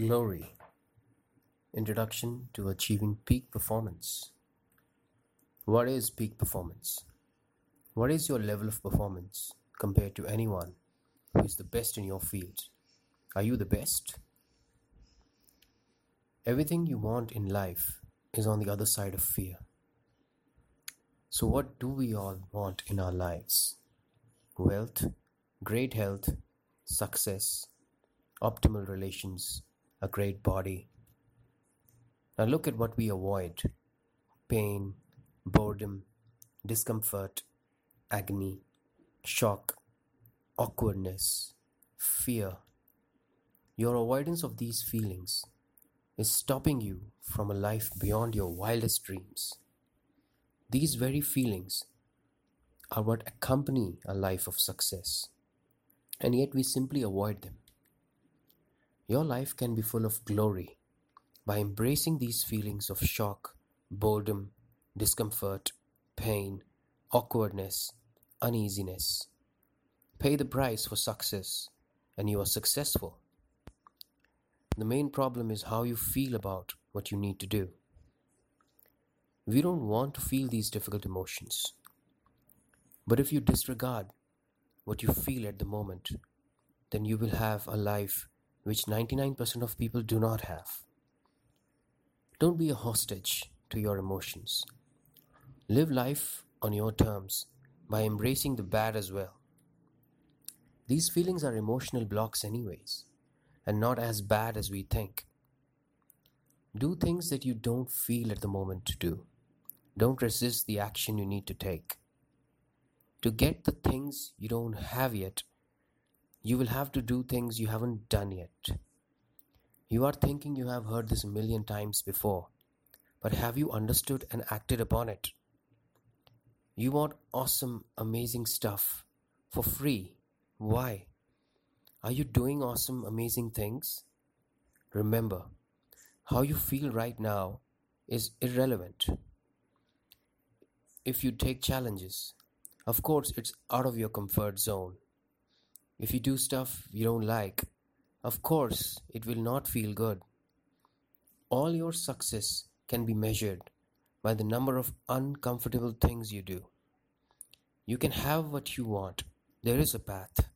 Glory Introduction to Achieving Peak Performance. What is peak performance? What is your level of performance compared to anyone who is the best in your field? Are you the best? Everything you want in life is on the other side of fear. So, what do we all want in our lives? Wealth, great health, success, optimal relations, a great body. Now look at what we avoid pain, boredom, discomfort, agony, shock, awkwardness, fear. Your avoidance of these feelings is stopping you from a life beyond your wildest dreams. These very feelings are what accompany a life of success, and yet we simply avoid them. Your life can be full of glory by embracing these feelings of shock, boredom, discomfort, pain, awkwardness, uneasiness. Pay the price for success, and you are successful. The main problem is how you feel about what you need to do. We don't want to feel these difficult emotions. But if you disregard what you feel at the moment, then you will have a life which 99% of people do not have. Don't be a hostage to your emotions. Live life on your terms by embracing the bad as well. These feelings are emotional blocks, anyways, and not as bad as we think. Do things that you don't feel at the moment to do. Don't resist the action you need to take. To get the things you don't have yet, you will have to do things you haven't done yet. You are thinking you have heard this a million times before, but have you understood and acted upon it? You want awesome, amazing stuff for free. Why? Are you doing awesome, amazing things? Remember, how you feel right now is irrelevant. If you take challenges, of course, it's out of your comfort zone. If you do stuff you don't like, of course it will not feel good. All your success can be measured by the number of uncomfortable things you do. You can have what you want. There is a path.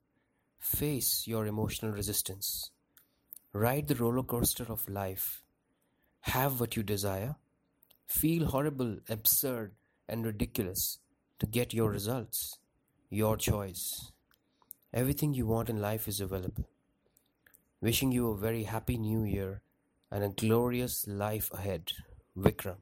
Face your emotional resistance. Ride the roller coaster of life. Have what you desire. Feel horrible, absurd, and ridiculous to get your results. Your choice. Everything you want in life is available. Wishing you a very happy new year and a glorious life ahead. Vikram.